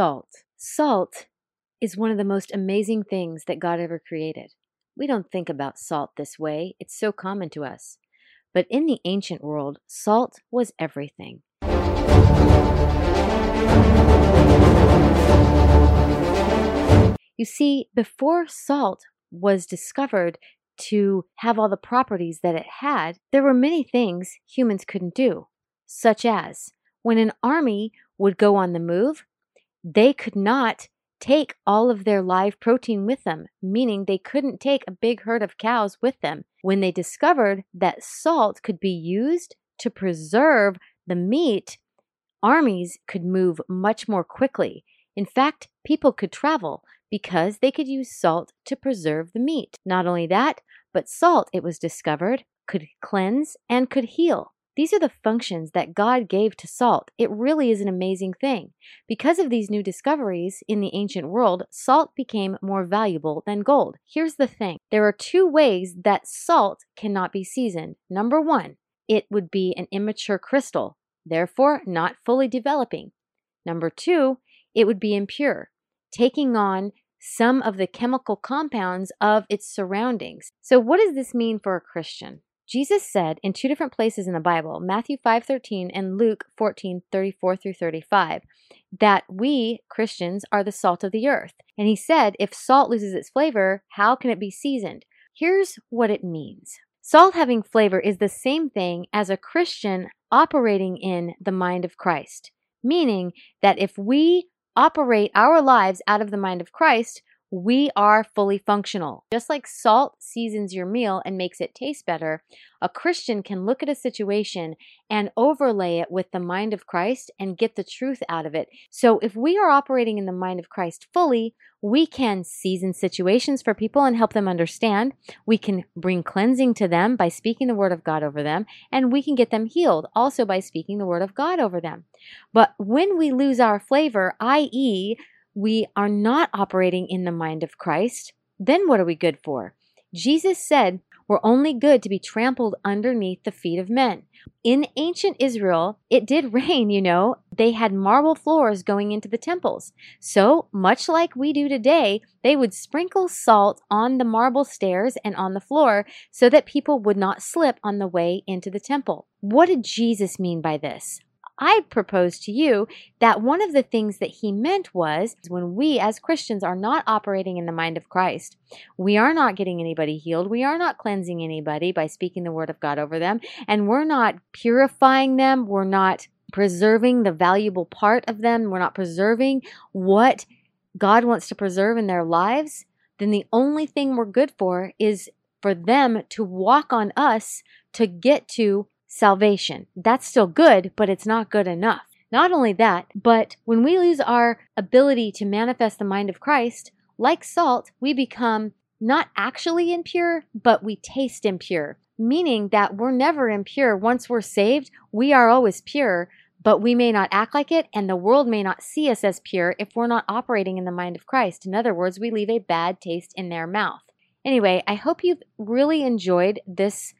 salt. Salt is one of the most amazing things that God ever created. We don't think about salt this way, it's so common to us. But in the ancient world, salt was everything. You see, before salt was discovered to have all the properties that it had, there were many things humans couldn't do, such as when an army would go on the move, they could not take all of their live protein with them, meaning they couldn't take a big herd of cows with them. When they discovered that salt could be used to preserve the meat, armies could move much more quickly. In fact, people could travel because they could use salt to preserve the meat. Not only that, but salt, it was discovered, could cleanse and could heal. These are the functions that God gave to salt. It really is an amazing thing. Because of these new discoveries in the ancient world, salt became more valuable than gold. Here's the thing there are two ways that salt cannot be seasoned. Number one, it would be an immature crystal, therefore not fully developing. Number two, it would be impure, taking on some of the chemical compounds of its surroundings. So, what does this mean for a Christian? Jesus said in two different places in the Bible, Matthew 5:13 and Luke 14:34 through 35, that we Christians are the salt of the earth. And he said, if salt loses its flavor, how can it be seasoned? Here's what it means. Salt having flavor is the same thing as a Christian operating in the mind of Christ, meaning that if we operate our lives out of the mind of Christ, we are fully functional. Just like salt seasons your meal and makes it taste better, a Christian can look at a situation and overlay it with the mind of Christ and get the truth out of it. So if we are operating in the mind of Christ fully, we can season situations for people and help them understand. We can bring cleansing to them by speaking the word of God over them, and we can get them healed also by speaking the word of God over them. But when we lose our flavor, i.e., we are not operating in the mind of Christ, then what are we good for? Jesus said, we're only good to be trampled underneath the feet of men. In ancient Israel, it did rain, you know. They had marble floors going into the temples. So, much like we do today, they would sprinkle salt on the marble stairs and on the floor so that people would not slip on the way into the temple. What did Jesus mean by this? I propose to you that one of the things that he meant was when we as Christians are not operating in the mind of Christ, we are not getting anybody healed, we are not cleansing anybody by speaking the word of God over them, and we're not purifying them, we're not preserving the valuable part of them, we're not preserving what God wants to preserve in their lives, then the only thing we're good for is for them to walk on us to get to salvation. That's still good, but it's not good enough. Not only that, but when we lose our ability to manifest the mind of Christ, like salt, we become not actually impure, but we taste impure, meaning that we're never impure. Once we're saved, we are always pure, but we may not act like it, and the world may not see us as pure if we're not operating in the mind of Christ. In other words, we leave a bad taste in their mouth. Anyway, I hope you've really enjoyed this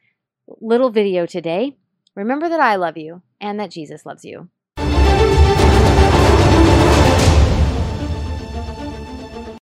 little video today. Remember that I love you and that Jesus loves you.